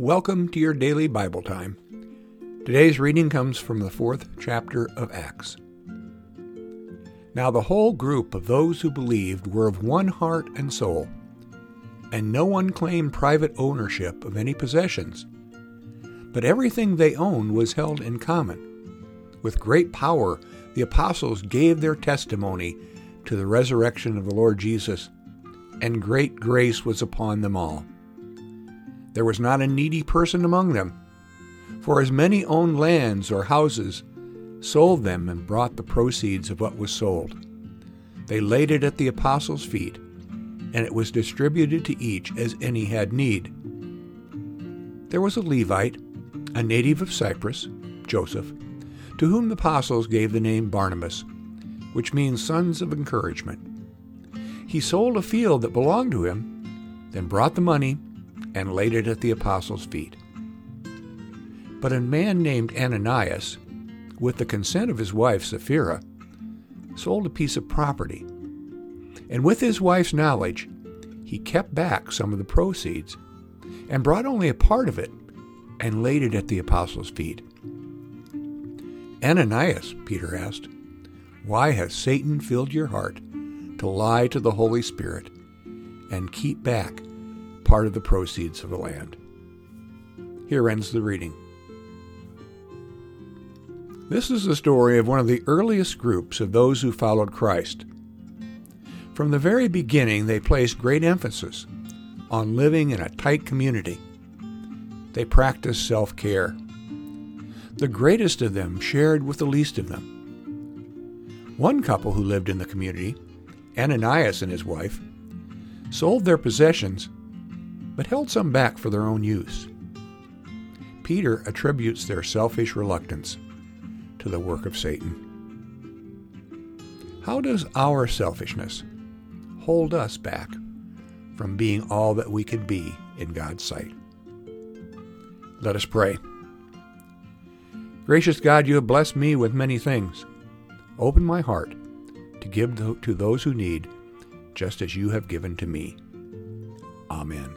Welcome to your daily Bible time. Today's reading comes from the fourth chapter of Acts. Now the whole group of those who believed were of one heart and soul, and no one claimed private ownership of any possessions, but everything they owned was held in common. With great power, the apostles gave their testimony to the resurrection of the Lord Jesus, and great grace was upon them all. There was not a needy person among them. For as many owned lands or houses, sold them and brought the proceeds of what was sold. They laid it at the apostles' feet, and it was distributed to each as any had need. There was a Levite, a native of Cyprus, Joseph, to whom the apostles gave the name Barnabas, which means sons of encouragement. He sold a field that belonged to him, then brought the money and laid it at the apostles' feet. But a man named Ananias, with the consent of his wife Sapphira, sold a piece of property. And with his wife's knowledge, he kept back some of the proceeds and brought only a part of it and laid it at the apostles' feet. Ananias, Peter asked, why has Satan filled your heart to lie to the Holy Spirit and keep back part of the proceeds of the land. Here ends the reading. This is the story of one of the earliest groups of those who followed Christ. From the very beginning, they placed great emphasis on living in a tight community. They practiced self care. The greatest of them shared with the least of them. One couple who lived in the community, Ananias and his wife, sold their possessions but held some back for their own use. Peter attributes their selfish reluctance to the work of Satan. How does our selfishness hold us back from being all that we could be in God's sight? Let us pray. Gracious God, you have blessed me with many things. Open my heart to give to those who need, just as you have given to me. Amen.